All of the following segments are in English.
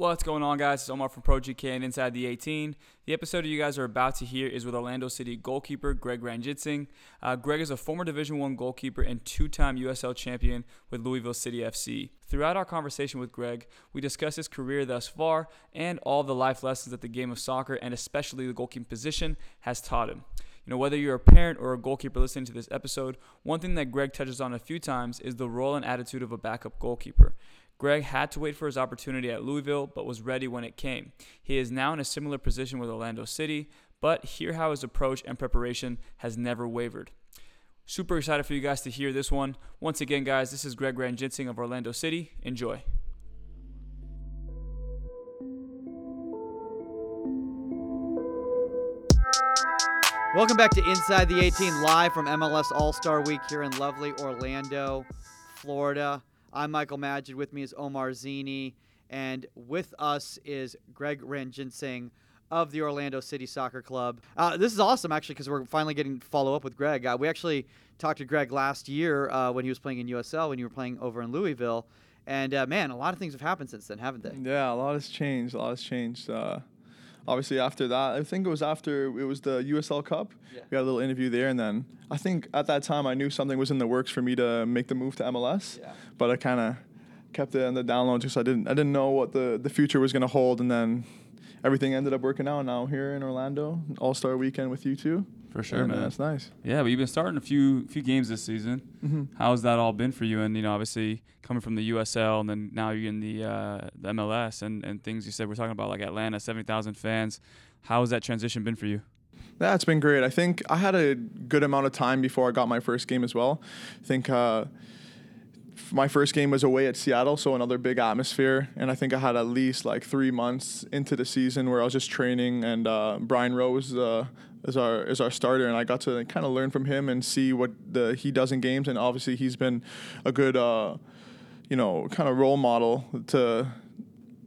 What's going on, guys? It's Omar from Pro GK and Inside the 18. The episode you guys are about to hear is with Orlando City goalkeeper Greg Ranjitsingh. Uh, Greg is a former Division One goalkeeper and two-time USL champion with Louisville City FC. Throughout our conversation with Greg, we discuss his career thus far and all the life lessons that the game of soccer and especially the goalkeeping position has taught him. You know, whether you're a parent or a goalkeeper listening to this episode, one thing that Greg touches on a few times is the role and attitude of a backup goalkeeper. Greg had to wait for his opportunity at Louisville, but was ready when it came. He is now in a similar position with Orlando City, but hear how his approach and preparation has never wavered. Super excited for you guys to hear this one. Once again, guys, this is Greg Ranjitsingh of Orlando City. Enjoy. Welcome back to Inside the 18, live from MLS All Star Week here in lovely Orlando, Florida. I'm Michael Magid. With me is Omar Zini, and with us is Greg Ranjitsingh of the Orlando City Soccer Club. Uh, this is awesome, actually, because we're finally getting follow up with Greg. Uh, we actually talked to Greg last year uh, when he was playing in USL, when you were playing over in Louisville. And uh, man, a lot of things have happened since then, haven't they? Yeah, a lot has changed. A lot has changed. Obviously, after that, I think it was after it was the USL Cup. Yeah. We had a little interview there, and then I think at that time I knew something was in the works for me to make the move to MLS. Yeah. But I kind of kept it on the download just I didn't I didn't know what the the future was gonna hold, and then everything ended up working out. Now here in Orlando, All Star Weekend with you two. For sure, uh, man. That's nice. Yeah, but you've been starting a few few games this season. Mm-hmm. How's that all been for you? And you know, obviously coming from the USL, and then now you're in the, uh, the MLS, and, and things you said we're talking about like Atlanta, seventy thousand fans. How has that transition been for you? Yeah, it's been great. I think I had a good amount of time before I got my first game as well. I think uh, my first game was away at Seattle, so another big atmosphere. And I think I had at least like three months into the season where I was just training, and uh, Brian Rowe uh, is our is our starter, and I got to kind of learn from him and see what the he does in games. And obviously, he's been a good, uh, you know, kind of role model to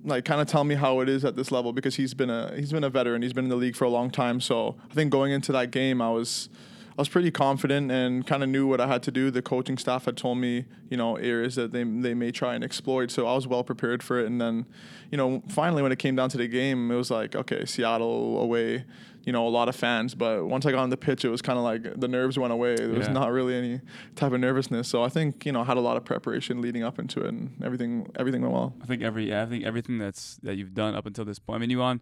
like kind of tell me how it is at this level because he's been a he's been a veteran. He's been in the league for a long time. So I think going into that game, I was I was pretty confident and kind of knew what I had to do. The coaching staff had told me, you know, areas that they they may try and exploit. So I was well prepared for it. And then, you know, finally when it came down to the game, it was like, okay, Seattle away. You know, a lot of fans, but once I got on the pitch, it was kind of like the nerves went away. There was Yeah. not really any type of nervousness. So I think you know I had a lot of preparation leading up into it, and everything everything went well. I think every yeah, I think everything that's that you've done up until this point. I mean, you won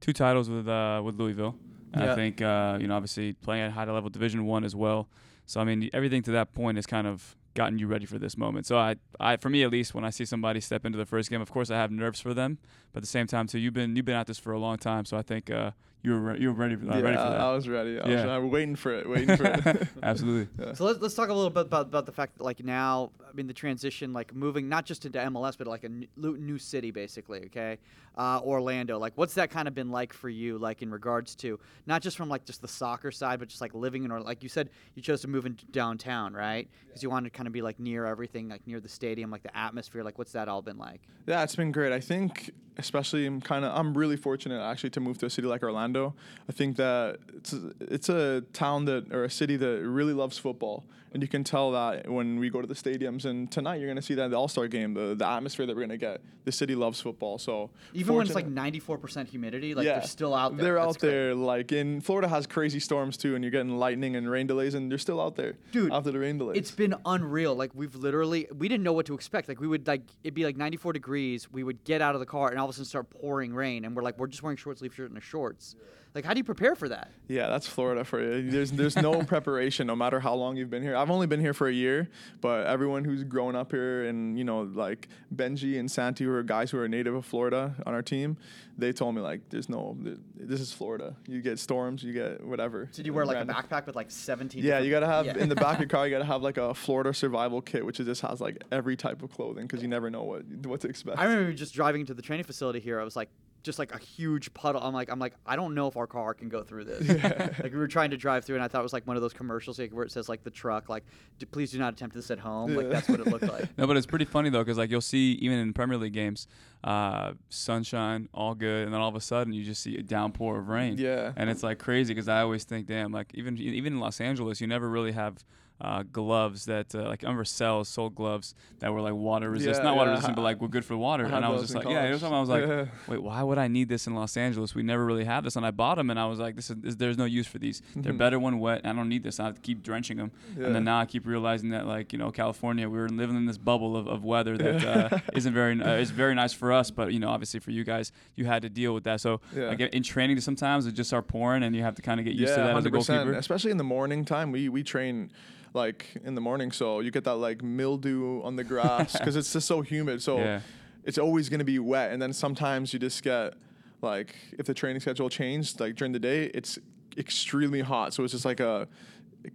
two titles with uh, with Louisville. And Yeah. I think uh, you know obviously playing at high level Division One as well. So I mean, everything to that point has kind of gotten you ready for this moment. So I, I for me at least, when I see somebody step into the first game, of course I have nerves for them, but at the same time too, you've been you've been at this for a long time. So I think uh, you were re- you were ready for, uh, yeah, ready for that. I was ready. I Yeah. was I was waiting for it, waiting for it. Absolutely. Yeah. So let's, let's talk a little bit about, about the fact that like now, I mean the transition, like moving not just into MLS, but like a new city basically, okay, uh, Orlando. Like, what's that kind of been like for you, like in regards to not just from like just the soccer side, but just like living in or like you said, you chose to move into downtown, right? Because you wanted to kind of be like near everything, like near the stadium, like the atmosphere. Like, what's that all been like? Yeah, it's been great. I think, especially, I'm kind of, I'm really fortunate actually to move to a city like Orlando. I think that it's a, it's a town that or a city that really loves football, and you can tell that when we go to the stadiums. And tonight, you're gonna see that in the All Star game, the the atmosphere that we're gonna get. The city loves football, so Even when it's like 94% humidity, like they're still out there. They're That's out great. there. Like in Florida has crazy storms too, and you're getting lightning and rain delays, and they're still out there. Dude, after the rain delays. It's been unreal. Like we've literally we didn't know what to expect. Like we would like it'd be like 94 degrees. We would get out of the car and all of a sudden start pouring rain, and we're like we're just wearing short sleeve shirt and shorts. Like how do you prepare for that? Yeah, that's Florida for you. There's there's no preparation, no matter how long you've been here. I've only been here for a year, but everyone who's grown up here, and you know, like Benji and Santi, who are guys who are native of Florida on our team, they told me like, there's no, this is Florida. You get storms, you get whatever. Did you wear like Random. a backpack with like 17? Yeah, you gotta have Yeah. in the back of your car. You gotta have like a Florida survival kit, which is just has like every type of clothing because you never know what what to expect. I remember just driving to the training facility here. I was like, just like a huge puddle. I'm like, I'm like, I don't know if our car can go through this. like we were trying to drive through, and I thought it was like one of those commercials like, where it says like the truck, like, "D- please do not attempt this at home. Like that's what it looked like. No, but it's pretty funny though, because like you'll see even in Premier League games, uh, sunshine, all good, and then all of a sudden you just see a downpour of rain. Yeah. and it's like crazy because I always think, damn, like even even in Los Angeles, you never really have uh, gloves that uh, like I remember Sells sold gloves that were like water resistant, Yeah, not water yeah. resistant, but like were good for water. I And I was just like, yeah, it was something I was like, college. wait, why would I need this in Los Angeles? We never really have this, and I bought them, and I was like, this is this, there's no use for these. They're Mhm. better when wet. I don't need this. I have to keep drenching them, Yeah. and then now I keep realizing that like you know California, we were living in this bubble of, of weather that uh, isn't very uh, is very nice for us, but you know obviously for you guys, you had to deal with that. So Yeah. like in training, sometimes it just start pouring, and you have to kind of get used yeah, to that as a goalkeeper. Especially in the morning time, we we train like in the morning, so you get that like mildew on the grass because it's just so humid. So Yeah. it's always gonna be wet, and then sometimes you just get like if the training schedule changed like during the day, it's extremely hot, so it's just like a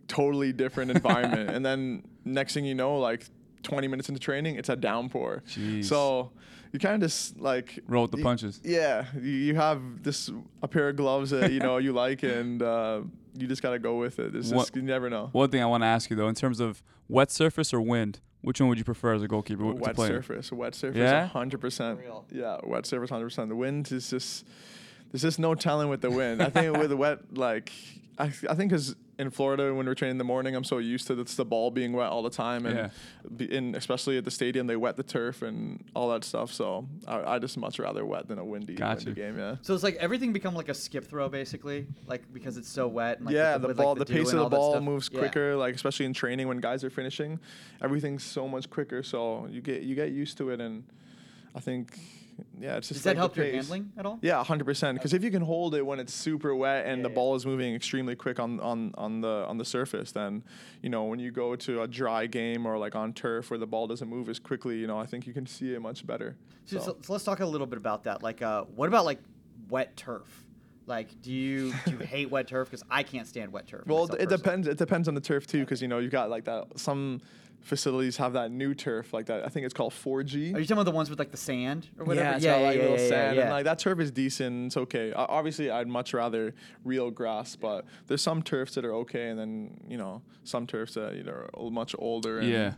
totally different environment. and then next thing you know, like 20 minutes into training, it's a downpour. Jeez. So you kind of just like Roll with the y- punches. Yeah, you, you have this a pair of gloves that you know you like, and uh, you just gotta go with it. It's What- just you never know. One thing I want to ask you though, in terms of wet surface or wind, which one would you prefer as a goalkeeper to wet play? in? surface, wet surface, Yeah? hundred percent. Yeah, wet surface, hundred percent. The wind is just there's just no telling with the wind. I think with the wet, like I, I think because in Florida when we're training in the morning, I'm so used to it's the ball being wet all the time, and Yeah. be, in especially at the stadium they wet the turf and all that stuff. So I, I just much rather wet than a windy, Gotcha. windy game. Yeah. So it's like everything become like a skip throw basically, like because it's so wet. And, like, yeah, with the ball, like, the, dew pace of the ball moves Yeah. quicker. Like especially in training when guys are finishing, everything's so much quicker. So you get you get used to it, and I think yeah, it's just Does that like the help your handling at all? Yeah, hundred percent. Because if you can hold it when it's super wet and Yeah, the yeah. ball is moving extremely quick on, on, on the on the surface, then you know when you go to a dry game or like on turf where the ball doesn't move as quickly, you know I think you can see it much better. So, So- so, so let's talk a little bit about that. Like, uh, what about like wet turf? Like, do you do you hate wet turf? Because I can't stand wet turf. Well, it personally. depends. It depends on the turf too, because you know you've got like that. Some facilities have that new turf, like that. I think it's called 4G. Are you talking about the ones with like the sand or whatever? Yeah, it's got like little yeah, sand, yeah. and like that turf is decent. It's okay. O- Obviously, I'd much rather real grass, but there's some turfs that are okay, and then you know some turfs that you know are much older. And Yeah.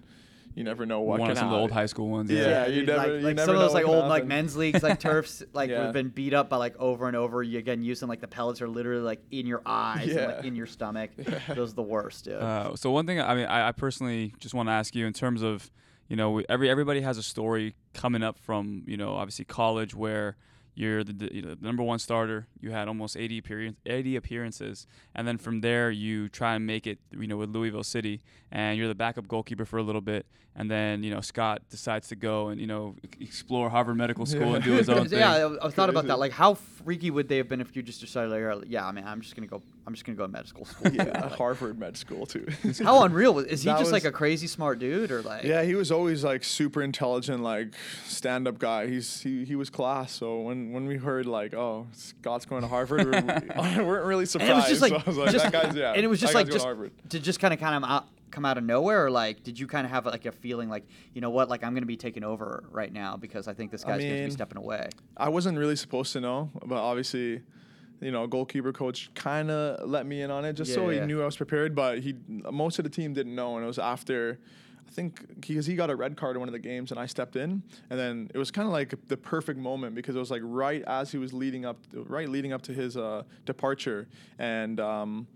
You never know what One of some of the old high school ones. Yeah. Yeah. you dude, never- like, you like never some of those like what can old like men's leagues like turfs like Yeah. have been beat up by like over and over. You again using like the pellets are literally like in your eyes and like in your stomach. Yeah. Those are the worst, dude. Uh, so one thing, I mean, I, I personally just want to ask you in terms of, you know, we, every everybody has a story coming up from, you know, obviously college where you're the, the, you know, the number one starter. You had almost 80 appearance, 80 appearances, and then from there you try and make it, you know, with Louisville City, and you're the backup goalkeeper for a little bit, and then you know Scott decides to go and you know explore Harvard Medical School and do his own thing. yeah, I, I thought about that. Like, how freaky would they have been if you just decided, like, yeah, I mean, I'm just gonna go, I'm just gonna go to medical school. yeah, Like, Harvard med school too. how unreal? Is he That just like a crazy smart dude, or like? Yeah, he was always like super intelligent, like stand up guy. He's he, he was class. So when when we heard like, oh, Scott's going to Harvard, we we weren't really And surprised. it was just like, So I was like, just, that guy's yeah. and it was just like just to just kind of kind of out, come out of nowhere, or like, did you kind of have like a feeling like, you know what, like I'm gonna be taking over right now because I think this I guy's gonna be stepping away. I wasn't really supposed to know, but obviously, you know, goalkeeper coach kind of let me in on it just so Yeah, he yeah. knew I was prepared. But he most of the team didn't know, and it was after. I think because he got a red card in one of the games and I stepped in, and then it was kind of like the perfect moment because it was like right as he was leading up, right leading up to his uh, departure, and um,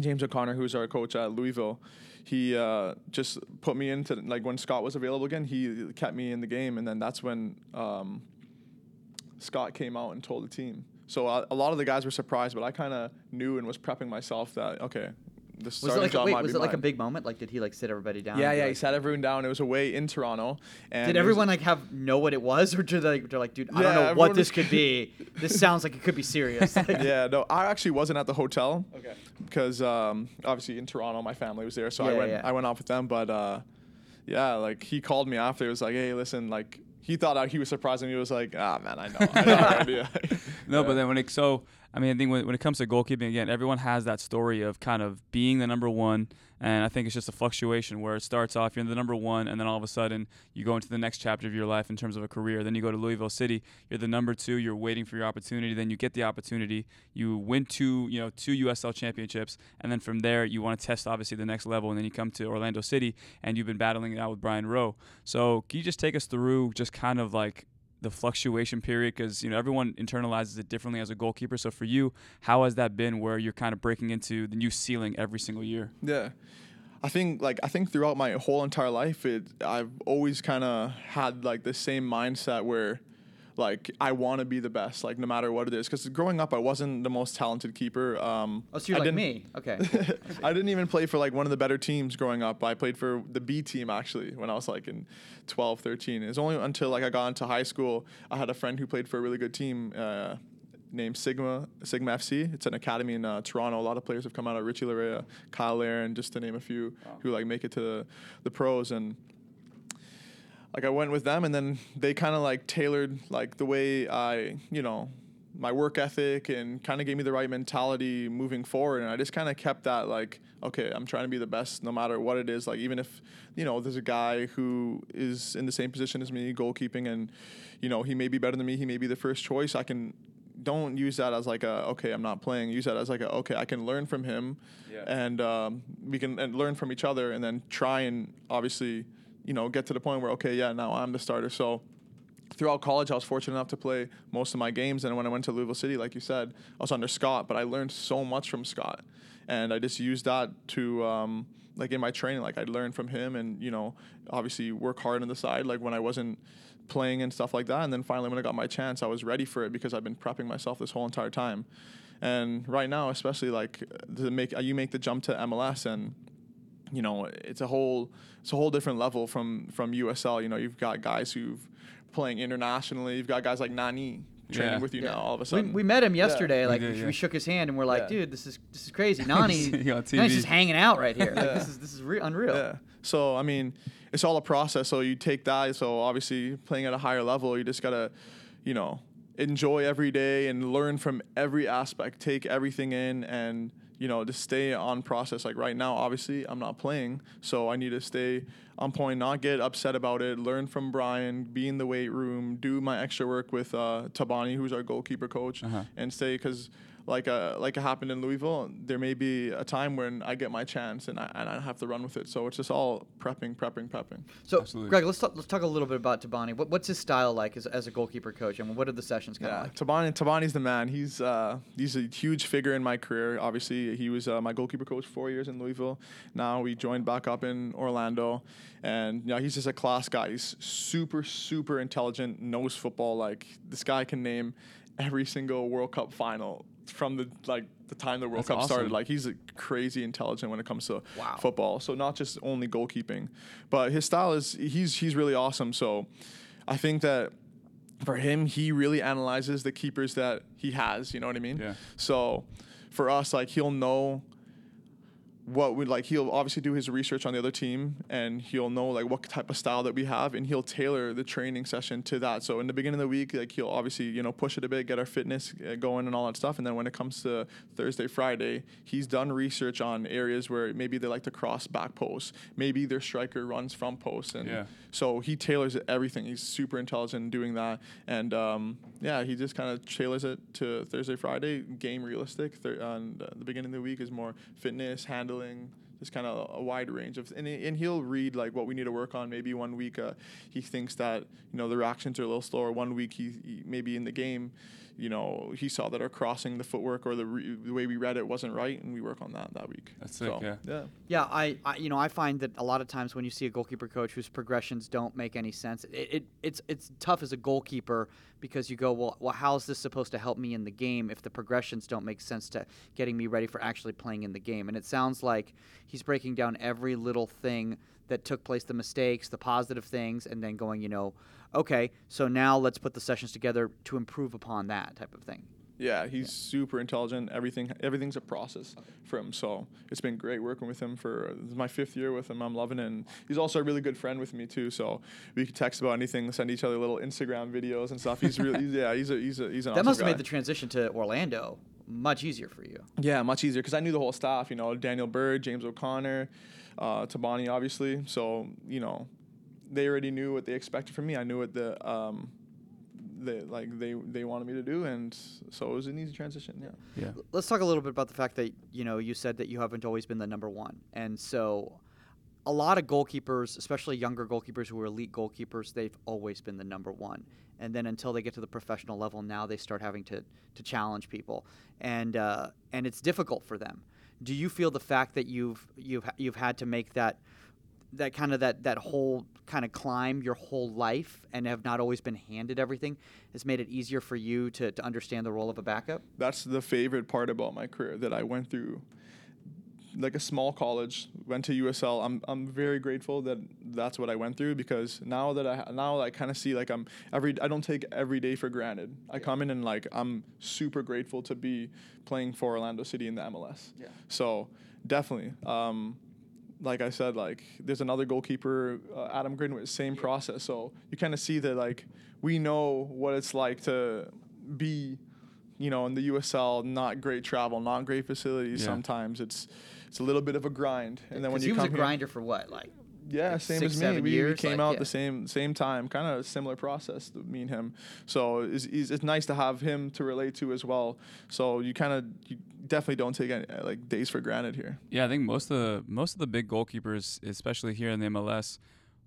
James O'Connor, who's our coach at Louisville, he uh, just put me into like when Scott was available again. He kept me in the game, and then that's when um, Scott came out and told the team. So uh, a lot of the guys were surprised, but I kind of knew and was prepping myself that okay, the Was starting it like a, wait? Was it like a big moment? Like, did he like sit everybody down? Yeah, yeah. He sat everyone down. It was away in Toronto, and Did it was- everyone like have know what it was, or did they, they're like, dude, I don't know what this could be. This sounds like it could be serious. Yeah, no, I actually wasn't at the hotel. Okay. Because um, obviously in Toronto, my family was there, so I went. yeah. I went off with them, but uh, yeah, like he called me after. He was like, "Hey, listen, like." He thought he was surprised, and he was like, "Ah, man, I know, I know already." No, Yeah. but then when it so I mean I think when, when it comes to goalkeeping again, everyone has that story of kind of being the number one, and I think it's just a fluctuation where it starts off you're the number one, and then all of a sudden you go into the next chapter of your life in terms of a career. Then you go to Louisville City, you're the number two, you're waiting for your opportunity, then you get the opportunity, you win two you know two USL championships, and then from there you want to test obviously the next level, and then you come to Orlando City, and you've been battling it out with Brian Rowe. So can you just take us through just kind of like the fluctuation period because you know everyone internalizes it differently as a goalkeeper so for you how has that been where you're kind of breaking into the new ceiling every single year Yeah. I think like I think throughout my whole entire life, it I've always kind of had like the same mindset where like I want to be the best, like no matter what it is. Because growing up, I wasn't the most talented keeper. Um, Oh, so you're I like didn't- me. Okay. I didn't even play for like one of the better teams growing up. I played for the B team actually when I was like in 12, 13. It was only until like I got into high school I had a friend who played for a really good team uh, named Sigma Sigma FC. It's an academy in uh, Toronto. A lot of players have come out of Richie Laryea, Cyle Larin, just to name a few who like make it to the, the pros and like I went with them and then they kind of like tailored like the way I, you know, my work ethic and kind of gave me the right mentality moving forward. And I just kind of kept that like okay, I'm trying to be the best no matter what it is. Like even if, you know, there's a guy who is in the same position as me goalkeeping and you know, he may be better than me, he may be the first choice, I can don't use that as like a okay I'm not playing. Use that as like a okay I can learn from him Yeah. and um, we can and learn from each other and then try and obviously you know get to the point where okay yeah now I'm the starter. So throughout college I was fortunate enough to play most of my games. And when I went to Louisville City like you said I was under Scott but I learned so much from Scott. And I just used that to um, like in my training like I'd learn from him and you know obviously work hard on the side like when I wasn't playing and stuff like that. And then finally when I got my chance I was ready for it because I've been prepping myself this whole entire time. And right now especially like to make you make the jump to MLS and you know it's a whole it's a whole different level from from USL. You know, you've got guys who've playing internationally. You've got guys like Nani training Yeah. with you Yeah. now. All of a sudden, we met him yesterday. Like did, we, yeah. we shook his hand and we're like, Yeah. dude, this is this is crazy. Nani, Seeing Nani's just hanging out right here. Like this is this is re- unreal. Yeah. So I mean, it's all a process. So you take that. So obviously, playing at a higher level, you just gotta, you know, enjoy every day and learn from every aspect. Take everything in and you know to stay on process. Like right now, obviously, I'm not playing, so I need to stay on point, not get upset about it. Learn from Brian, be in the weight room, do my extra work with uh, Tabani, who's our goalkeeper coach, Uh-huh. and stay because. Like uh, like it happened in Louisville, there may be a time when I get my chance and I, and I have to run with it. So it's just all prepping, prepping, prepping. So, Absolutely. Greg, let's talk, let's talk a little bit about Tabani. What, what's his style like as, as a goalkeeper coach? I mean, what are the sessions kind of Yeah, like? Tabani Tabani's the man. He's uh, he's a huge figure in my career. Obviously, he was uh, my goalkeeper coach four years in Louisville. Now we joined back up in Orlando, and you know, he's just a class guy. He's super super intelligent, knows football. Like this guy can name every single World Cup final from the like the time the World That's Cup awesome. started. Like he's a crazy intelligent when it comes to Wow. football. So not just only goalkeeping, but his style is he's he's really awesome. So I think that for him, he really analyzes the keepers that he has. You know what I mean? Yeah. So for us, like he'll know what would like he'll obviously do his research on the other team and he'll know like what type of style that we have and he'll tailor the training session to that so in the beginning of the week like he'll obviously you know push it a bit get our fitness uh, going and all that stuff and then when it comes to thursday friday he's done research on areas where maybe they like to cross back posts maybe their striker runs from posts and Yeah. so he tailors everything he's super intelligent in doing that and um, yeah he just kind of tailors it to thursday friday game realistic Thir- and uh, the beginning of the week is more fitness handling just kind of a wide range of and, and he'll read like what we need to work on. Maybe one week uh, he thinks that you know the reactions are a little slower. One week he, he maybe in the game you know he saw that our crossing the footwork or the, re- the way we read it wasn't right and we work on that that week That's sick, yeah. yeah Yeah, I, I you know I find that a lot of times when you see a goalkeeper coach whose progressions don't make any sense, it, it it's it's tough as a goalkeeper because you go, well, well, how's this supposed to help me in the game if the progressions don't make sense to getting me ready for actually playing in the game? And it sounds like he's breaking down every little thing that took place, the mistakes, the positive things, and then going, you know, okay, so now let's put the sessions together to improve upon that type of thing. Yeah, he's super intelligent. Everything, everything's a process for him. So it's been great working with him for this is my fifth year with him. I'm loving it. And he's also a really good friend with me too. So we could text about anything, send each other little Instagram videos and stuff. He's really, he's, yeah, he's a, he's a, he's an That awesome must have guy. made the transition to Orlando much easier for you. Yeah, much easier because I knew the whole staff. You know, Daniel Bird, James O'Connor, uh, Tabani, obviously. So you know, they already knew what they expected from me. I knew what the um, they like they they wanted me to do, and so it was an easy transition. Yeah. Yeah. Let's talk a little bit about the fact that you know you said that you haven't always been the number one, and so a lot of goalkeepers, especially younger goalkeepers who are elite goalkeepers, they've always been the number one. And then until they get to the professional level, now they start having to to challenge people, and uh, and it's difficult for them. Do you feel the fact that you've you've you've had to make that that kind of that that whole kind of climb your whole life and have not always been handed everything has made it easier for you to, to understand the role of a backup? That's the favorite part about my career that I went through like a small college, went to USL. I'm I'm very grateful that that's what I went through because now that I now I kind of see like I'm every I don't take every day for granted. I come in and like I'm super grateful to be playing for Orlando City in the MLS. Yeah. So definitely. Um, like I said, like there's another goalkeeper, uh, Adam Grinwis, same process. So you kind of see that like we know what it's like to be, you know, in the USL, not great travel, not great facilities. Yeah. Sometimes it's it's a little bit of a grind, and then when you he was a here- grinder for what, like yeah, like same six, as me. seven We, we came like, out yeah. the same same time, kind of similar process. to Me and him, so it's, it's, it's nice to have him to relate to as well. So you kind of you definitely don't take any, like days for granted here. Yeah, I think most of the most of the big goalkeepers, especially here in the MLS,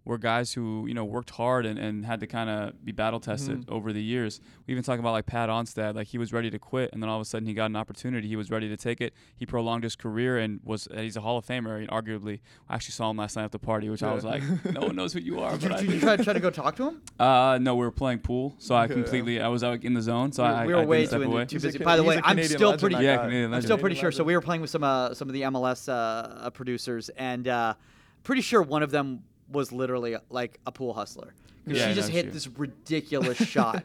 were guys who you know worked hard and, and had to kind of be battle tested Mm-hmm. over the years. We even talk about like Pat Onstad, like he was ready to quit, and then all of a sudden he got an opportunity. He was ready to take it. He prolonged his career and was uh, he's a Hall of Famer. And arguably, I actually saw him last night at the party, which I was like, no one knows who you are. did, But you- did you I, try, try to go talk to him? uh, no, we were playing pool, so I completely I was out in the zone, so we, I we were didn't way too, away. too busy. By the way, a I'm Canadian still legend, pretty Yeah. Canadian I'm still pretty Canadian sure. So we were playing with some uh, some of the MLS uh, producers, and uh, pretty sure one of them was literally like a pool hustler. 'Cause Yeah, she just hit this ridiculous shot,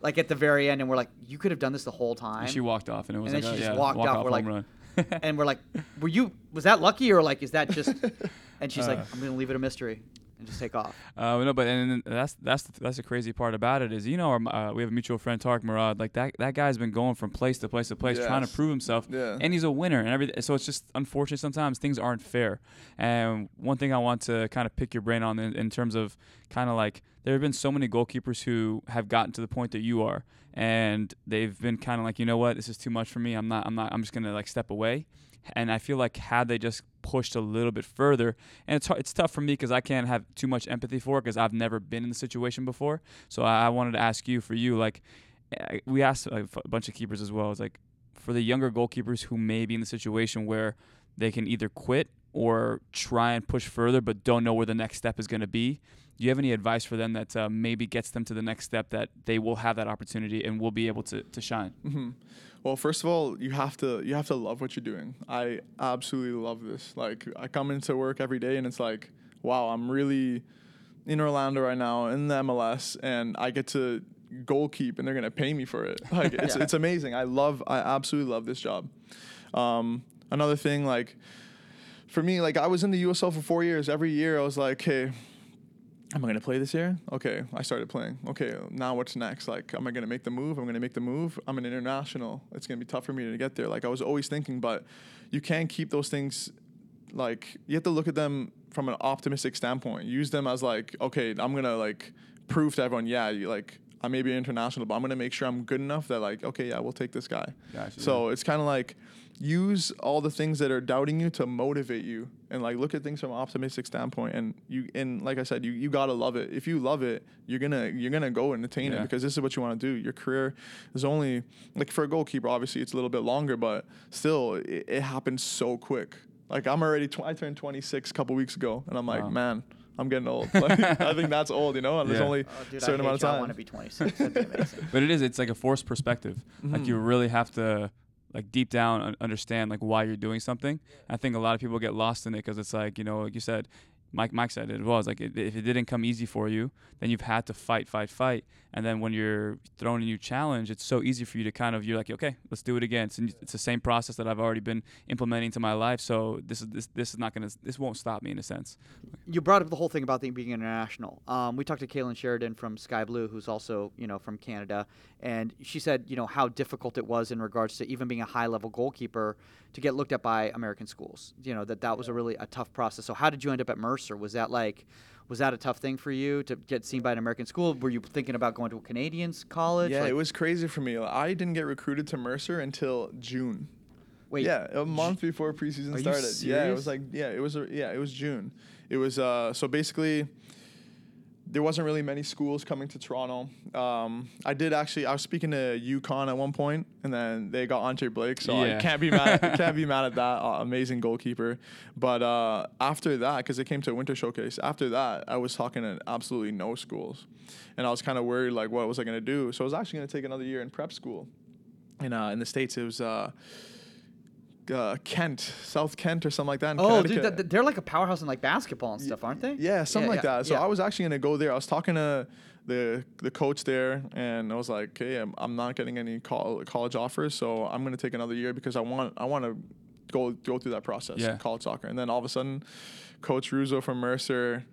like at the very end, and we're like, "You could have done this the whole time." And she walked off, and it was And like then she a, just yeah, walked walk off. We're like- run. and we're like, "Were you? Was that lucky, or like, is that just?" And she's like, Uh. "I'm gonna leave it a mystery and just take off." Uh, no, but and that's that's the, that's the crazy part about it is you know our, uh, we have a mutual friend Tarek Murad like that that guy's been going from place to place to place trying to prove himself Yeah. and he's a winner and everything so it's just unfortunate sometimes things aren't fair. And one thing I want to kind of pick your brain on in, in terms of kind of like there have been so many goalkeepers who have gotten to the point that you are and they've been kind of like you know what? This is too much for me. I'm not I'm not I'm just gonna like step away and I feel like had they just pushed a little bit further, and it's it's tough for me because I can't have too much empathy for it because I've never been in the situation before. So I, I wanted to ask you, for you, like eh, we asked a bunch of keepers as well. It's like for the younger goalkeepers who may be in the situation where they can either quit or try and push further, but don't know where the next step is going to be. Do you have any advice for them that uh, maybe gets them to the next step that they will have that opportunity and will be able to, to shine? hmm Well, first of all, you have to you have to love what you're doing. I absolutely love this. Like I come into work every day and it's like, wow, I'm really in Orlando right now in the MLS and I get to goalkeep and they're gonna pay me for it. Like it's Yeah. it's amazing. I love I absolutely love this job. Um, another thing like for me, like I was in the USL for four years. Every year I was like, hey, am I gonna play this year? Okay, I started playing. Okay, now what's next? Like, am I gonna make the move? I'm gonna make the move. I'm an international. It's gonna be tough for me to get there. Like I was always thinking, but you can't keep those things. Like you have to look at them from an optimistic standpoint. Use them as like, okay, I'm gonna like prove to everyone, yeah, you like I may be international, but I'm gonna make sure I'm good enough that like, okay, yeah, we'll take this guy. Gotcha, So it's kind of like use all the things that are doubting you to motivate you and like look at things from an optimistic standpoint and you and like I said you you got to love it. If you love it, you're going to you're going to go and attain Yeah. it because this is what you want to do. Your career is only like for a goalkeeper obviously it's a little bit longer but still it, it happens so quick. Like I'm already tw- I turned 26 a couple weeks ago and I'm like, Wow. man, I'm getting old. Like, I think that's old, you know, and there's Yeah. only Oh, dude, a certain I hate amount you. of I time. want to be 26. That'd be amazing. But it is. It's like a forced perspective. Like you mm-hmm. really have to, like deep down, un- understand like why you're doing something. I think a lot of people get lost in it because it's like you know, like you said, Mike Mike said it as well. It's like it, if it didn't come easy for you, then you've had to fight, fight, fight. And then when you're thrown a new challenge, it's so easy for you to kind of you're like, okay, let's do it again. It's, it's the same process that I've already been implementing to my life. So this is this this is not gonna this won't stop me in a sense. you brought up the whole thing about the, being international. Um, we talked to Kailen Sheridan from Sky Blue, who's also you know from Canada, and she said you know how difficult it was in regards to even being a high level goalkeeper to get looked at by American schools. You know that that was a really a tough process. So how did you end up at Mercer? Was that like was that a tough thing for you to get seen by an American school? Were you thinking about going to a Canadian's college? Yeah, Like, it was crazy for me. I didn't get recruited to Mercer until June. Wait, yeah, a month before preseason started. Yeah, it was like yeah, it was a, yeah, it was June. It was uh so basically there wasn't really many schools coming to Toronto. Um, I did actually. I was speaking to UConn at one point, and then they got Andre Blake, so Yeah. I can't be mad. can't be mad at that. Uh, amazing goalkeeper. But uh, after that, because it came to a winter showcase, after that, I was talking to absolutely no schools, and I was kind of worried like, what was I gonna do? So I was actually gonna take another year in prep school. In uh, in the states, it was. Uh, Kent, South Kent, or something like that. In Oh, dude, Connecticut. th- they're like a powerhouse in like basketball and stuff, aren't they? Yeah, something like that. So yeah. I was actually gonna go there. I was talking to the the coach there, and I was like, "Hey, I'm, I'm not getting any col- college offers, so I'm gonna take another year because I want I want to go go through that process, Yeah. college soccer." And then all of a sudden, Coach Ruzzo from Mercer.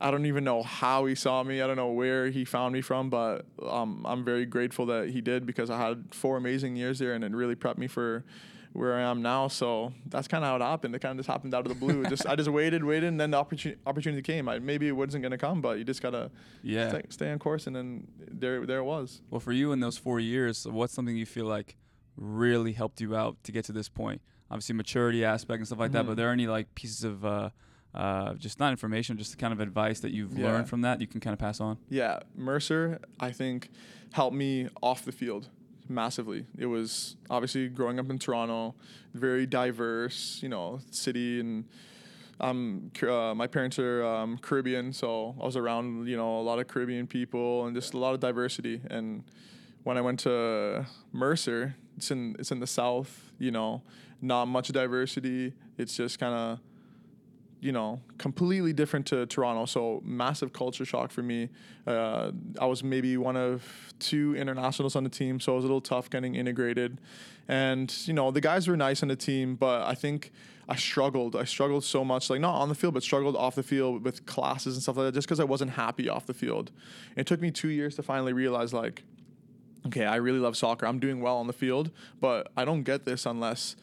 I don't even know how he saw me. I don't know where he found me from, but um, I'm very grateful that he did because I had four amazing years there, and it really prepped me for where I am now. So that's kind of how it happened. It kind of just happened out of the blue. Just I just waited, waited, and then the opportunity opportunity came. I, maybe it wasn't gonna come, but you just gotta Yeah. stay, stay on course, and then there there it was. Well, for you in those four years, what's something you feel like really helped you out to get to this point? Obviously, maturity aspect and stuff like that. But are there any like pieces of uh, uh, just not information, just the kind of advice that you've Yeah. learned from that you can kind of pass on? Yeah, Mercer, I think, helped me off the field massively. It was obviously growing up in Toronto, very diverse, you know, city, and um, uh, my parents are um, Caribbean, so I was around, you know, a lot of Caribbean people and just a lot of diversity. And when I went to Mercer, it's in it's in the south, you know, not much diversity. It's just kind of you know, completely different to Toronto. So massive culture shock for me. Uh, I was maybe one of two internationals on the team, so it was a little tough getting integrated. And you know, the guys were nice on the team, but I think I struggled. I struggled so much, like not on the field, but struggled off the field with classes and stuff like that, just because I wasn't happy off the field. It took me two years to finally realize, like, okay, I really love soccer. I'm doing well on the field, but I don't get this unless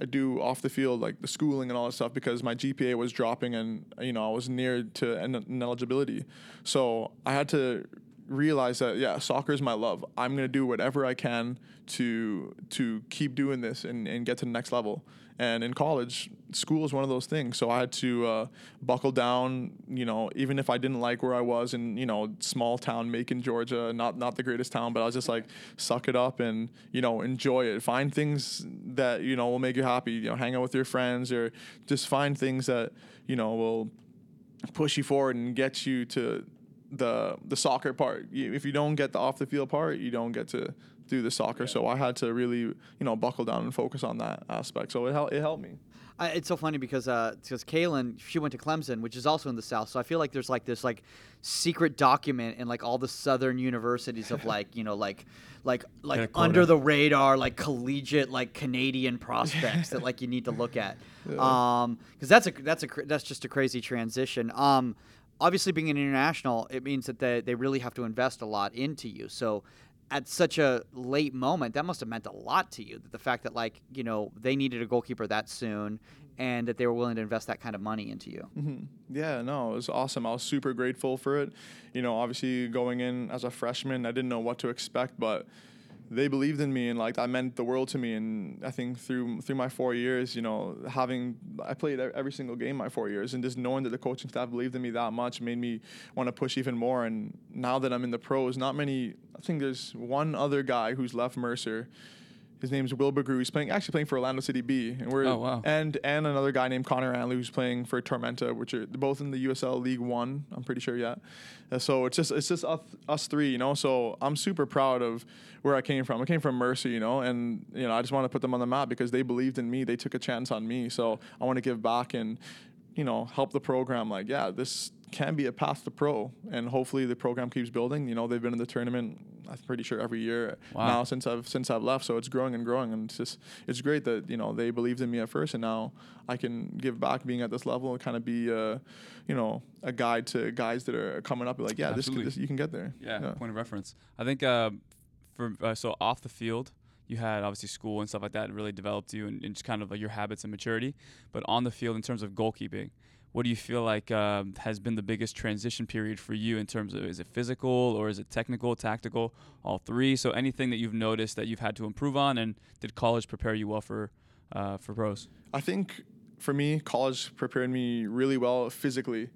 I do off the field, like the schooling and all that stuff, because my GPA was dropping and you know I was near to in- ineligibility. So I had to realize that yeah, soccer is my love. I'm gonna do whatever I can to to keep doing this and, and get to the next level. And in college, school is one of those things. So I had to uh, buckle down. You know, even if I didn't like where I was in you know small town Macon, Georgia, not not the greatest town, but I was just like suck it up and you know enjoy it. Find things that you know will make you happy. You know, hang out with your friends or just find things that you know will push you forward and get you to the the soccer part. If you don't get the off the field part, you don't get to do the soccer. So I had to really you know buckle down and focus on that aspect. So it helped it helped me. I, it's so funny because uh, because Kailen she went to Clemson, which is also in the South. So I feel like there's like this like secret document in like all the Southern universities of like you know like like like a under the radar like collegiate like Canadian prospects that like you need to look at. Um, because that's a that's a that's just a crazy transition. Um, obviously being an international, it means that they they really have to invest a lot into you. So at such a late moment, that must have meant a lot to you. That the fact that like you know they needed a goalkeeper that soon, and that they were willing to invest that kind of money into you. hmm Yeah, no, it was awesome. I was super grateful for it. You know, obviously going in as a freshman, I didn't know what to expect, but they believed in me and like that meant the world to me. And I think through through my four years, you know, having I played every single game my four years, and just knowing that the coaching staff believed in me that much made me want to push even more. And now that I'm in the pros, not many. I think there's one other guy who's left Mercer. His name's Will Bagrou. He's playing actually playing for Orlando City B, and we're Oh, wow. and and another guy named Connor Anley who's playing for Tormenta, which are both in the USL League One. I'm pretty sure, yeah. Uh, so it's just it's just us, us three, you know. So I'm super proud of where I came from. I came from Mercer, you know, and you know I just want to put them on the map because they believed in me. They took a chance on me. So I want to give back and you know help the program. Like yeah, this can be a path to pro, and hopefully the program keeps building. You know they've been in the tournament. I'm pretty sure every year Wow. now since I've since I've left. So it's growing and growing, and it's just it's great that you know they believed in me at first, and now I can give back being at this level and kind of be uh, you know a guide to guys that are coming up. Like yeah, this, this you can get there. Yeah, point of reference. I think uh, for uh, so off the field, you had obviously school and stuff like that really developed you and, and just kind of like your habits and maturity. But on the field, in terms of goalkeeping, what do you feel like um, has been the biggest transition period for you in terms of is it physical or is it technical, tactical, all three? So anything that you've noticed that you've had to improve on, and did college prepare you well for uh, for pros? I think for me, college prepared me really well physically.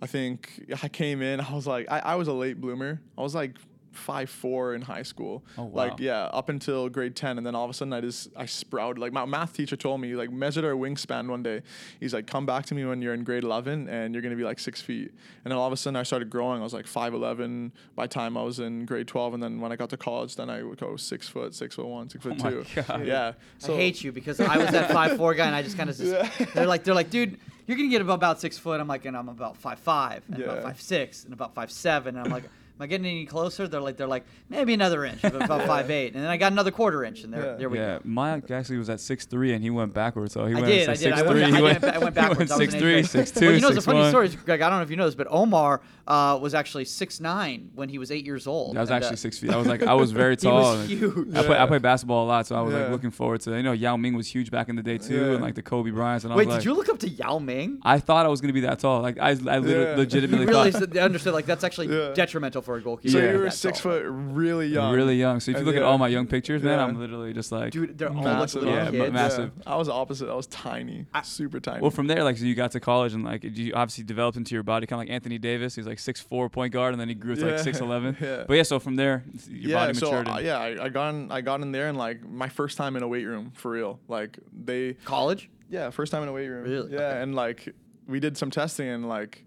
I think I came in. I was like, I, I was a late bloomer. I was like five four in high school. Oh, wow. Like yeah, up until grade ten, and then all of a sudden I just I sprouted. Like my math teacher told me, like measured our wingspan one day. He's like, come back to me when you're in grade eleven, and you're gonna be like six feet. And then all of a sudden I started growing. I was like five eleven by time I was in grade twelve, and then when I got to college, then I would go six foot, six foot one, six foot Oh my two. God. Yeah. I hate you because I was that five four guy, and I just kind of they're like they're like, dude, you're gonna get about six foot. I'm like, and I'm about five five, and about five six, and about five seven. And I'm like, am I getting any closer? They're like, they're like, maybe another inch, about five eight, and then I got another quarter inch, and there, Yeah. there we yeah, go. Mike actually was at six three and he went backwards. So he I went did, to I did. I six went, three. I, went, went, I went backwards. I was in six eighth three, grade. six two, Well, you know, it's a funny one. story, Greg. I don't know if you know this, but Omar uh, was actually six nine when he was eight years old. I was and, uh, actually six feet. I was like, I was very He tall. was huge. I play, I Yeah. played basketball a lot, so I was like looking forward to. You know, Yao Ming was huge back in the day too, Yeah. and like the Kobe Bryants. And I Wait, did you look up to Yao Ming? I thought I was gonna be that tall. Like I, I literally, Yeah. You legitimately really thought. s- understood like that's actually detrimental for a goalkeeper. So Yeah. you were that six tall. foot, really young. Really young. So if you And look at yeah. all my young pictures, man, Yeah. I'm literally just like. Dude, they're all like Massive. little Yeah, kids. ma- massive. I was the opposite. I was tiny, I- super tiny. Well, from there, like, so you got to college and like you obviously developed into your body, kind of like Anthony Davis. He's like six four point guard, and then he grew to like Yeah. six eleven. Yeah. But yeah, so from there, your yeah, body so matured. uh, and- yeah, I, I got in, I got in there and like my first time in a weight room for real. Like they, College? yeah, first time in a weight room. Really? Yeah, Okay. and like we did some testing and like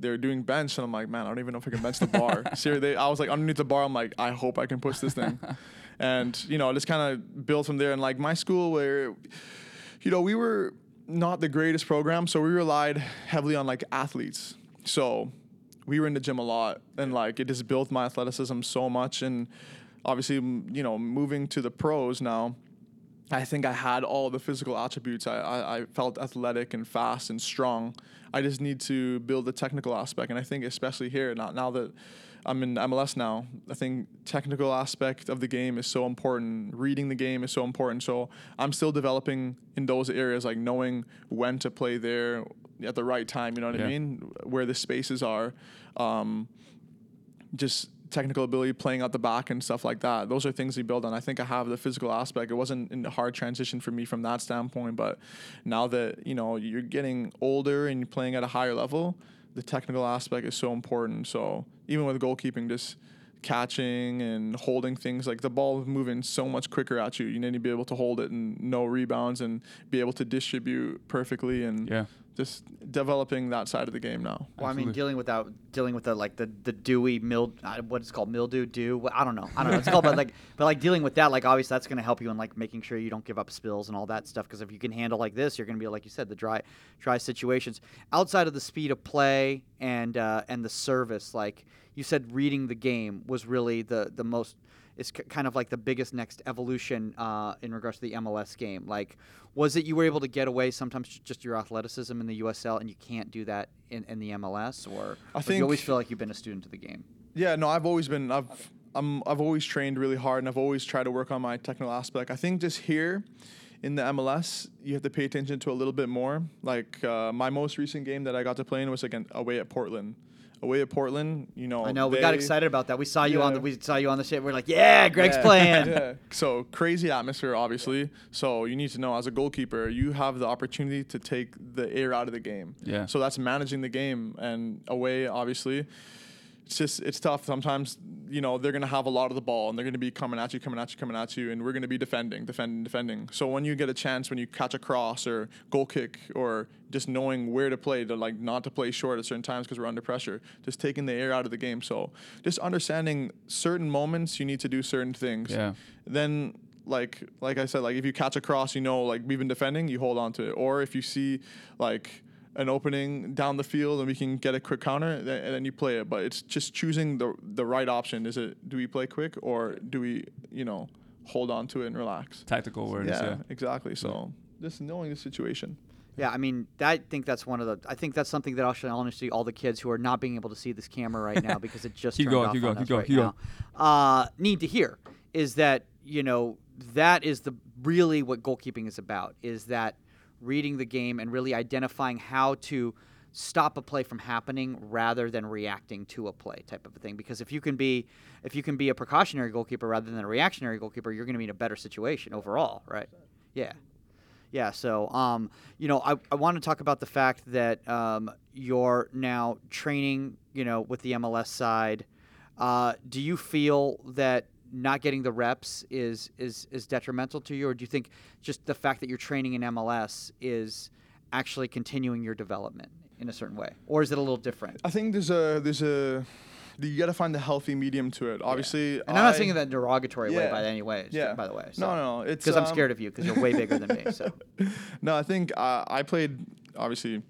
they were doing bench and I'm like, man, I don't even know if I can bench the bar. Seriously, I was like underneath the bar. I'm like, I hope I can push this thing. and you know, just kind of built from there. And like my school, where you know we were not the greatest program, so we relied heavily on like athletes. So we were in the gym a lot, and like it just built my athleticism so much. And obviously, you know, moving to the pros now. I think I had all the physical attributes. I, I, I felt athletic and fast and strong. I just need to build the technical aspect. And I think especially here, now, now that I'm in MLS now, I think technical aspect of the game is so important. Reading the game is so important. So I'm still developing in those areas, like knowing when to play there at the right time. You know what Yeah. I mean? Where the spaces are. Um, just technical ability, playing out the back and stuff like that. Those are things we build on. I think I have the physical aspect. It wasn't a hard transition for me from that standpoint, but now that you know you're getting older and you're playing at a higher level, the technical aspect is so important. So even with goalkeeping, just catching and holding things like the ball moving so much quicker at you. You need to be able to hold it and no rebounds and be able to distribute perfectly and Yeah. Just developing that side of the game now. Well, I mean, dealing with that, dealing with the like the the dewy mild, uh, what it's called, mildew, dew. I don't know, I don't know. It's called, but like, but like dealing with that, like obviously that's going to help you in like making sure you don't give up spills and all that stuff. Because if you can handle like this, you're going to be like you said, the dry, dry situations. Outside of the speed of play and uh, and the service, like you said, reading the game was really the the most. It's k- kind of like the biggest next evolution uh, in regards to the MLS game. Like, was it you were able to get away sometimes just your athleticism in the USL, and you can't do that in, in the MLS, or, I or you always feel like you've been a student of the game? Yeah, no, I've always been I've I'm I've always trained really hard and I've always tried to work on my technical aspect. I think just here in the MLS, you have to pay attention to a little bit more. Like uh, my most recent game that I got to play in was again away at Portland. Away at Portland, you know. I know we got excited about that. We saw you on the we saw you on the shit. We're like, yeah, Greg's Yeah, playing. yeah. So crazy atmosphere, obviously. So you need to know as a goalkeeper, you have the opportunity to take the air out of the game. Yeah. So that's managing the game and away, obviously. It's just it's tough. Sometimes you know they're gonna have a lot of the ball and they're gonna be coming at you, coming at you, coming at you, and we're gonna be defending, defending, defending. So when you get a chance, when you catch a cross or goal kick or just knowing where to play, to like not to play short at certain times because we're under pressure, just taking the air out of the game. So just understanding certain moments you need to do certain things. Yeah. Then like like I said, like if you catch a cross, you know like we've been defending, you hold on to it. Or if you see like an opening down the field and we can get a quick counter, and then you play it. But it's just choosing the the right option. Is it do we play quick or do we you know hold on to it and relax? Tactical awareness. yeah, Yeah. exactly. So just knowing the situation. Yeah, I mean, that, I think that's one of the. I think that's something that I'll show honestly all the kids who are not being able to see this camera right now because it just Keep turned going, off keep on going, us keep going, right keep now. Uh, need to hear is that you know that is the really what goalkeeping is about. Is that reading the game and really identifying how to stop a play from happening rather than reacting to a play type of a thing because if you can be if you can be a precautionary goalkeeper rather than a reactionary goalkeeper you're going to be in a better situation overall right yeah Yeah. So, um, you know, I, I want to talk about the fact that um, you're now training, you know, with the MLS side. Uh, do you feel that not getting the reps is is is detrimental to you, or do you think just the fact that you're training in MLS is actually continuing your development in a certain way, or is it a little different? I think there's a there's a you got to find the healthy medium to it. Obviously, And I'm not saying that derogatory way by any way. Yeah. By the way. No, no, no. It's Because I'm um, scared of you because you're way bigger than me. So. no, I think uh, I played obviously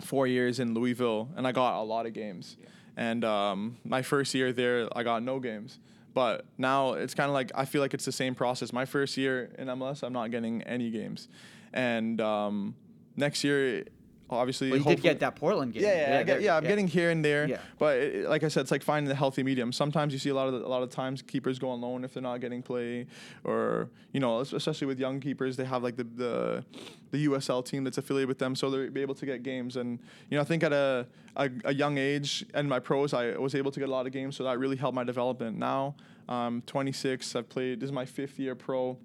four years in Louisville, and I got a lot of games. And um, my first year there, I got no games. But now it's kind of like I feel like it's the same process. My first year in MLS, I'm not getting any games, and um, next year, obviously, Well, you did get that Portland game. yeah, yeah, I get, yeah I'm getting here and there, Yeah. but it, like I said, it's like finding the healthy medium. Sometimes you see a lot of the, a lot of times keepers go on loan if they're not getting play, or you know, especially with young keepers, they have like the the, the USL team that's affiliated with them, so they're be able to get games. And you know, I think at a, a a young age and my pros, I was able to get a lot of games, so that really helped my development. Now, I'm 26. I've played. This is my fifth year pro,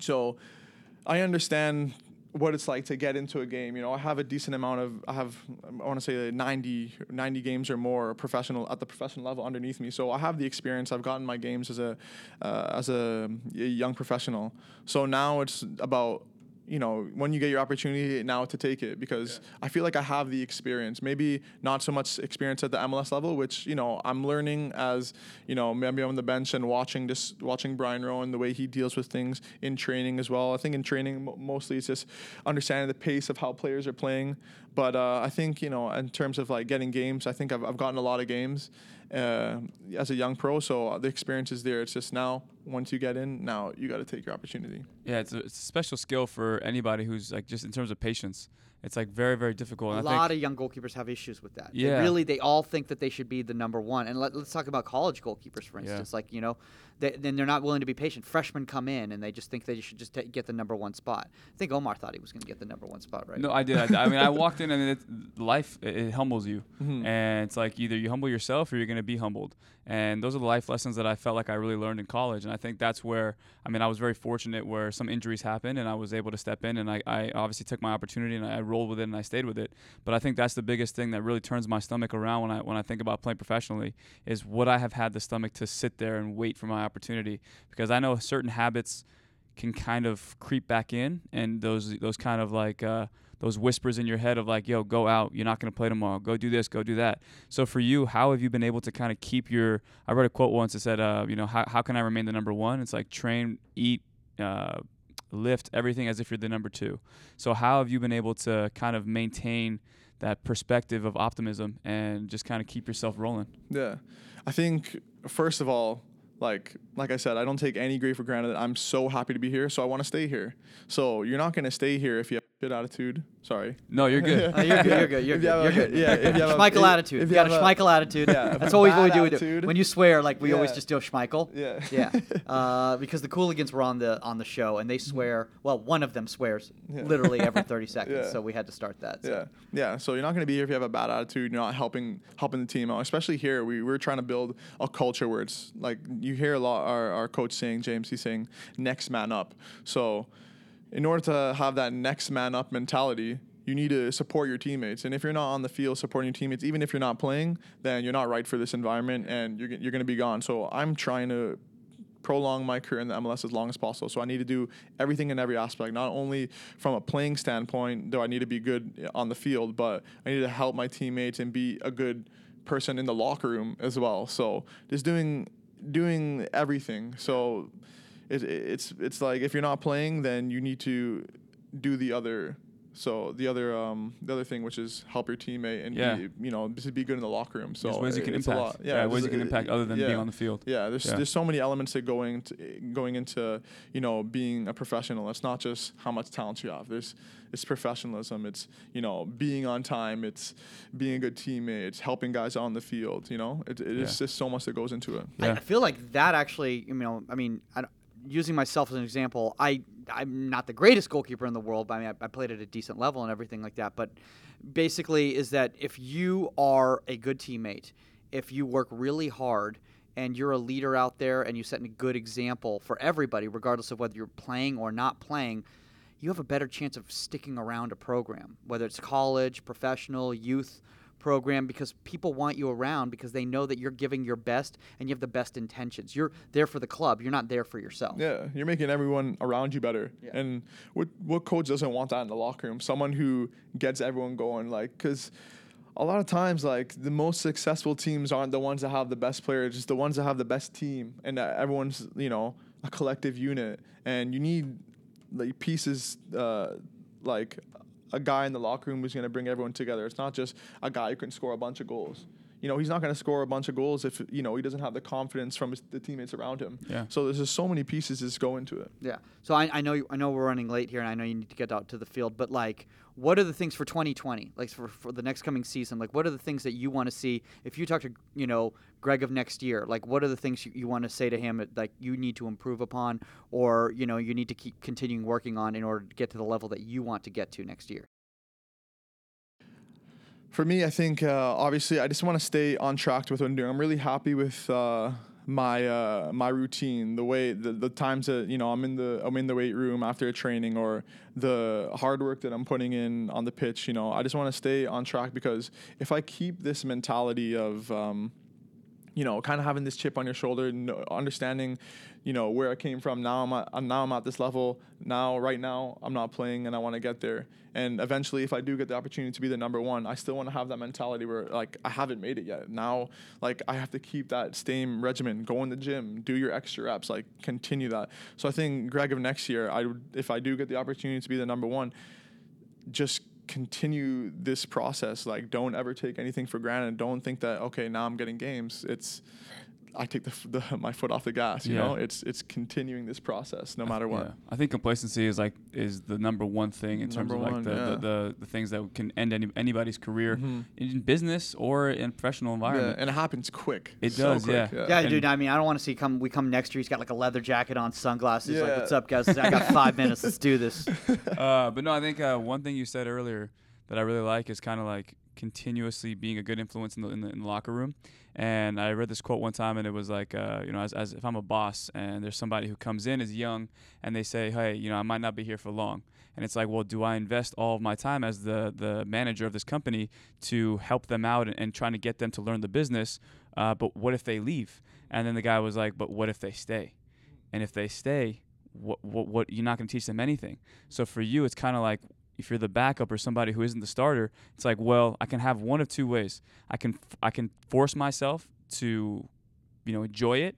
so I understand what it's like to get into a game. You know, I have a decent amount of, I have, I want to say 90, 90 games or more professional at the professional level underneath me. So I have the experience. I've gotten my games as a, uh, as a young professional. So now it's about, you know, when you get your opportunity now to take it because I feel like I have the experience. Maybe not so much experience at the MLS level, which you know I'm learning as you know maybe on the bench and watching this, watching Brian Rowe and the way he deals with things in training as well. I think in training mostly it's just understanding the pace of how players are playing. But uh, I think you know in terms of like getting games, I think I've, I've gotten a lot of games uh, as a young pro. So the experience is there. It's just now once you get in, now you got to take your opportunity. Yeah, it's a, it's a special skill for anybody who's like just in terms of patience. It's like very very difficult. A and I lot think, of young goalkeepers have issues with that. Yeah. They really, they all think that they should be the number one. And let, let's talk about college goalkeepers, for instance. Yeah. instance. Like, you know, they, then they're not willing to be patient. Freshmen come in and they just think they should just ta get the number one spot. I think Omar thought he was going to get the number one spot, right? No, I did. I, did. I mean, I walked in and it, life it, it humbles you, Mhm. and it's like either you humble yourself or you're going to be humbled. And those are the life lessons that I felt like I really learned in college. And I think that's where I mean I was very fortunate where some injuries happened and I was able to step in and I, I obviously took my opportunity and I rolled with it and I stayed with it. But I think that's the biggest thing that really turns my stomach around when I when I think about playing professionally is would I have had the stomach to sit there and wait for my opportunity because I know certain habits can kind of creep back in and those those kind of like uh, those whispers in your head of like yo go out you're not going to play tomorrow go do this go do that so for you how have you been able to kind of keep your i read a quote once that said uh, you know how, how can i remain the number one it's like train eat uh, lift everything as if you're the number two so how have you been able to kind of maintain that perspective of optimism and just kind of keep yourself rolling Yeah. I think first of all, like like I said, I don't take any grief for granted. I'm so happy to be here, so I want to stay here. So you're not gonna stay here if you have shit attitude. Sorry. no you're good Oh, you're good. You're good. You're good. you have You're good. yeah, if you have a- Schmeichel if- attitude. if you you got a have a- Schmeichel attitude. Yeah, That's always what we do. with it. attitude. When you swear, like we always just do Schmeichel. Yeah. Yeah. Uh, because the Cooligans were on the on the show and they swear. Well, one of them swears Yeah. literally every 30 seconds. Yeah. So we had to start that. so. Yeah, yeah. So you're not going to be here if you have a bad attitude. You're not helping helping the team out. Especially here, we we're trying to build a culture where it's like you hear a lot. Our our coach saying James, he's saying next man up. So in order to have that next man up mentality. You need to support your teammates, and if you're not on the field supporting your teammates, even if you're not playing, then you're not right for this environment, and you're you're going to be gone. So I'm trying to prolong my career in the MLS as long as possible. So I need to do everything in every aspect, not only from a playing standpoint, though I need to be good on the field, but I need to help my teammates and be a good person in the locker room as well. So just doing doing everything. So it, it's it's like if you're not playing, then you need to do the other. So the other um, the other thing, which is help your teammate and Yeah. be, you know just be good in the locker room. So there's ways you can it's a impact lot. yeah, ways there's- you can impact other than being on the field Yeah, there's Yeah. there's so many elements that going to, going into you know being a professional. It's not just how much talent you have. There's it's professionalism. It's you know being on time. It's being a good teammate. It's helping guys on the field. You know, it, it's Yeah. just so much that goes into it. I- Yeah. I feel like that actually, you know, I mean, I don't- using myself as an example, I I'm not the greatest goalkeeper in the world, but I mean, I, I played at a decent level and everything like that. But basically, is that if you are a good teammate, if you work really hard and you're a leader out there and you set a good example for everybody, regardless of whether you're playing or not playing, you have a better chance of sticking around a program, whether it's college, professional, youth program because people want you around because they know that you're giving your best and you have the best intentions. You're there for the club. You're not there for yourself. Yeah, you're making everyone around you better. Yeah. And what what coach doesn't want that in the locker room? Someone who gets everyone going, like, because a lot of times, like the most successful teams aren't the ones that have the best players, just the ones that have the best team, and everyone's you know a collective unit, and you need like pieces uh, like a guy in the locker room who's going to bring everyone together. It's not just a guy who can score a bunch of goals. You know, he's not going to score a bunch of goals if you know he doesn't have the confidence from his, the teammates around him. Yeah. So there's just so many pieces that go into it. Yeah. So I, I know you, I know we're running late here, and I know you need to get out to the field. But like, what are the things for 2020, like for, for the next coming season? Like, what are the things that you want to see? If you talk to you know Greg of next year, like, what are the things you, you want to say to him that like you need to improve upon, or you know you need to keep continuing working on in order to get to the level that you want to get to next year? For me, I think uh, obviously I just want to stay on track with what I'm doing. I'm really happy with uh, my uh, my routine, the way the, the times that you know I'm in the I'm in the weight room after a training, or the hard work that I'm putting in on the pitch. You know, I just want to stay on track because if I keep this mentality of um, you know, kind of having this chip on your shoulder, understanding, you know, where I came from. Now I'm at, now I'm at this level. Now, right now, I'm not playing, and I want to get there. And eventually, if I do get the opportunity to be the number one, I still want to have that mentality where like I haven't made it yet. Now, like I have to keep that same regimen. Go in the gym, do your extra reps, like continue that. So I think Greg of next year, I would if I do get the opportunity to be the number one, just continue this process like don't ever take anything for granted. Don't think that okay now i'm getting games. It's i take the, the my foot off the gas you Yeah. know it's it's continuing this process no matter what Yeah. I think complacency is like is the number one thing in terms Number of like one, the, yeah. the, the, the things that can end any, anybody's career Mhm. in business or in professional yeah, environment. and it happens quick It so does, quick, yeah. Yeah, And- dude. I mean, I don't want to see come. We come next year. He's got like a leather jacket on, sunglasses. Like, Yeah. what's up, guys? I got five minutes. Let's do this. uh, but no, I think uh, one thing you said earlier that I really like is kind of like continuously being a good influence in the, in the in the locker room. And I read this quote one time, and it was like, uh, you know, as, as if I'm a boss and there's somebody who comes in is young, and they say, hey, you know, I might not be here for long. And it's like, well, do I invest all of my time as the the manager of this company to help them out and, and trying to get them to learn the business? Uh, but what if they leave? And then the guy was like, but what if they stay? And if they stay, what what, what you're not going to teach them anything. So for you, it's kind of like if you're the backup or somebody who isn't the starter, it's like, well, I can have one of two ways. I can I can force myself to, you know, enjoy it,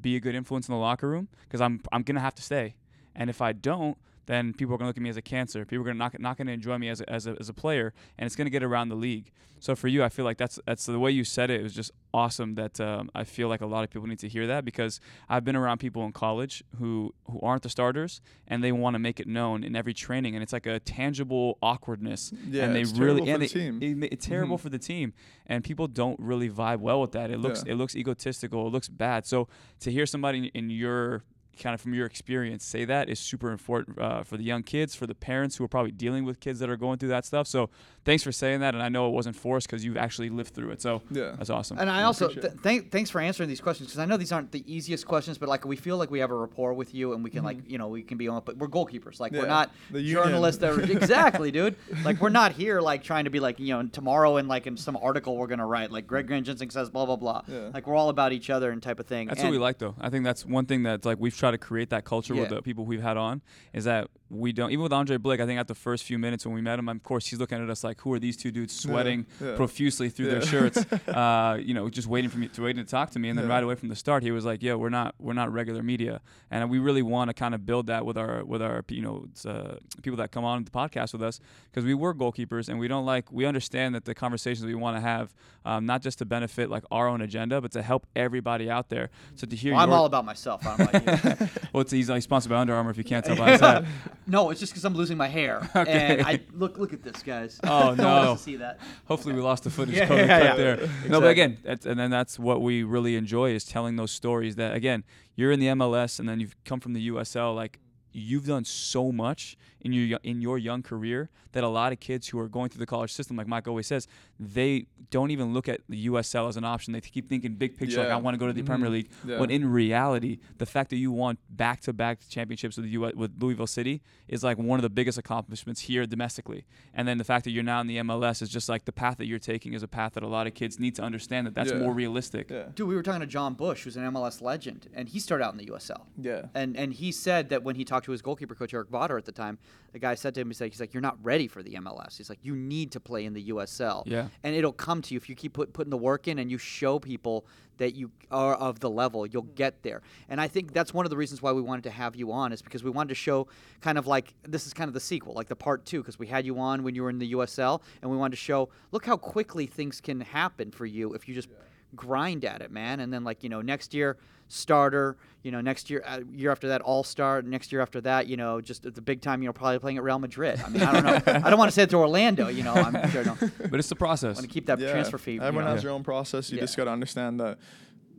be a good influence in the locker room because I'm I'm gonna have to stay. And if I don't, then people are gonna look at me as a cancer. People are gonna not not gonna enjoy me as a, as a, as a player, and it's gonna get around the league. So for you, I feel like that's that's the way you said it. It was just awesome. That um, I feel like a lot of people need to hear that because I've been around people in college who who aren't the starters and they want to make it known in every training, and it's like a tangible awkwardness. Yeah, and they it's really terrible for and the it ma- it's terrible Mhm. for the team, and people don't really vibe well with that. It looks Yeah. it looks egotistical. It looks bad. So to hear somebody in, in your kind of from your experience say that is super important uh, for the young kids, for the parents who are probably dealing with kids that are going through that stuff. So thanks for saying that, and I know it wasn't forced because you've actually lived through it. So yeah that's awesome. And I I also appreciate th- thank thanks for answering these questions because I know these aren't the easiest questions, but like we feel like we have a rapport with you and we can like you know we can be on. But we're goalkeepers, like we're not the union. journalists. That are, exactly, dude. Like we're not here like trying to be like you know tomorrow in like in some article we're gonna write like Greg Ranjitsingh says blah blah blah. Yeah. Like we're all about each other and type of thing. That's and, what we like, though. I think that's one thing that's like we've tried to create that culture with the people we've had on is that we don't even with Andre Blake. I think at the first few minutes when we met him, of course he's looking at us like, who are these two dudes sweating yeah. profusely through their shirts, uh, you know, just waiting for me to waiting to talk to me, and then Yeah. right away from the start he was like, yeah, we're not we're not regular media, and we really want to kind of build that with our with our you know uh, people that come on the podcast with us because we were goalkeepers and we don't like we understand that the conversations we want to have um, not just to benefit like our own agenda but to help everybody out there. So to hear Well, I'm all about myself. I don't know about you. well, it's he's like sponsored by Under Armour. If you can't tell by his hat. no, it's just because I'm losing my hair. Okay. And I look look at this, guys. Oh, no one no. wants to see that. Hopefully, we lost the footage Yeah, code yeah, yeah. there. No, Exactly. but again, that's, and then that's what we really enjoy is telling those stories. That again, you're in the MLS, and then you've come from the USL. Like you've done so much in your in your young career that a lot of kids who are going through the college system, like Mike always says, they don't even look at the USL as an option. They keep thinking big picture, like I want to go to the Mhm. Premier League. Yeah. When in reality, the fact that you won back-to-back championships with the US, with Louisville City is like one of the biggest accomplishments here domestically. And then the fact that you're now in the MLS is just like the path that you're taking is a path that a lot of kids need to understand that that's Yeah. more realistic. Yeah. Dude, we were talking to Jon Busch, who's an MLS legend, and he started out in the USL. Yeah. And and he said that when he talked to his goalkeeper coach Eric Botter at the time, the guy said to him, he's like, he's like, you're not ready for the MLS. He's like, you need to play in the USL. Yeah. And it'll come to you if you keep put, putting the work in and you show people that you are of the level, you'll get there. And I think that's one of the reasons why we wanted to have you on is because we wanted to show kind of like this is kind of the sequel, like the part two, because we had you on when you were in the USL, and we wanted to show look how quickly things can happen for you if you just grind at it, man. And then like you know next year starter, you know next year uh, year after that all star, next year after that you know just at the big time you know probably playing at Real Madrid. I mean I don't know, I don't want to say it to Orlando, you know I'm sure no, But it's the process. want to keep that Yeah. transfer fee. you Everyone know. has their own process. You Yeah. just got to understand that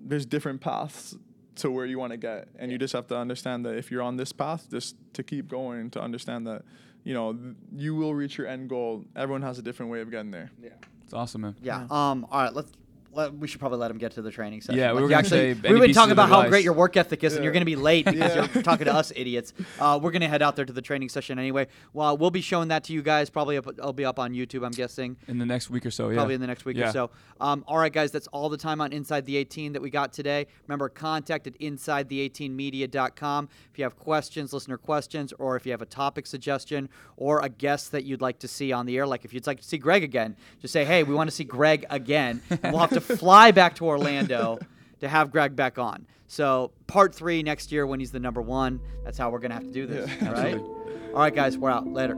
there's different paths to where you want to get, and you just have to understand that if you're on this path, just to keep going, to understand that you know you will reach your end goal. Everyone has a different way of getting there. Yeah. It's awesome, man. Yeah. Um. All right. Let's. Let, we should probably let him get to the training session. Yeah, we were actually we've been talking about how great your work ethic is, and you're going to be late because Yeah. you're talking to us idiots. Uh, we're going to head out there to the training session anyway. Well, we'll be showing that to you guys. Probably, up, it'll be up on YouTube. I'm guessing. In the next week or so, yeah. Probably in the next week Yeah. or so. Um, all right, guys, that's all the time on Inside the 18 that we got today. Remember, contact at InsideThe18Media.com if you have questions, listener questions, or if you have a topic suggestion or a guest that you'd like to see on the air. Like if you'd like to see Greg again, just say, hey, we want to see Greg again. And we'll have to fly back to Orlando to have Greg back on. So, part three next year when he's the number one. That's how we're going to have to do this. Yeah. all right? Absolutely. All right, guys, we're out. Later.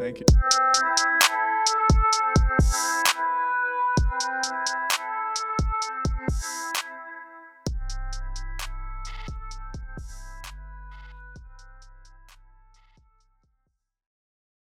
Thank you.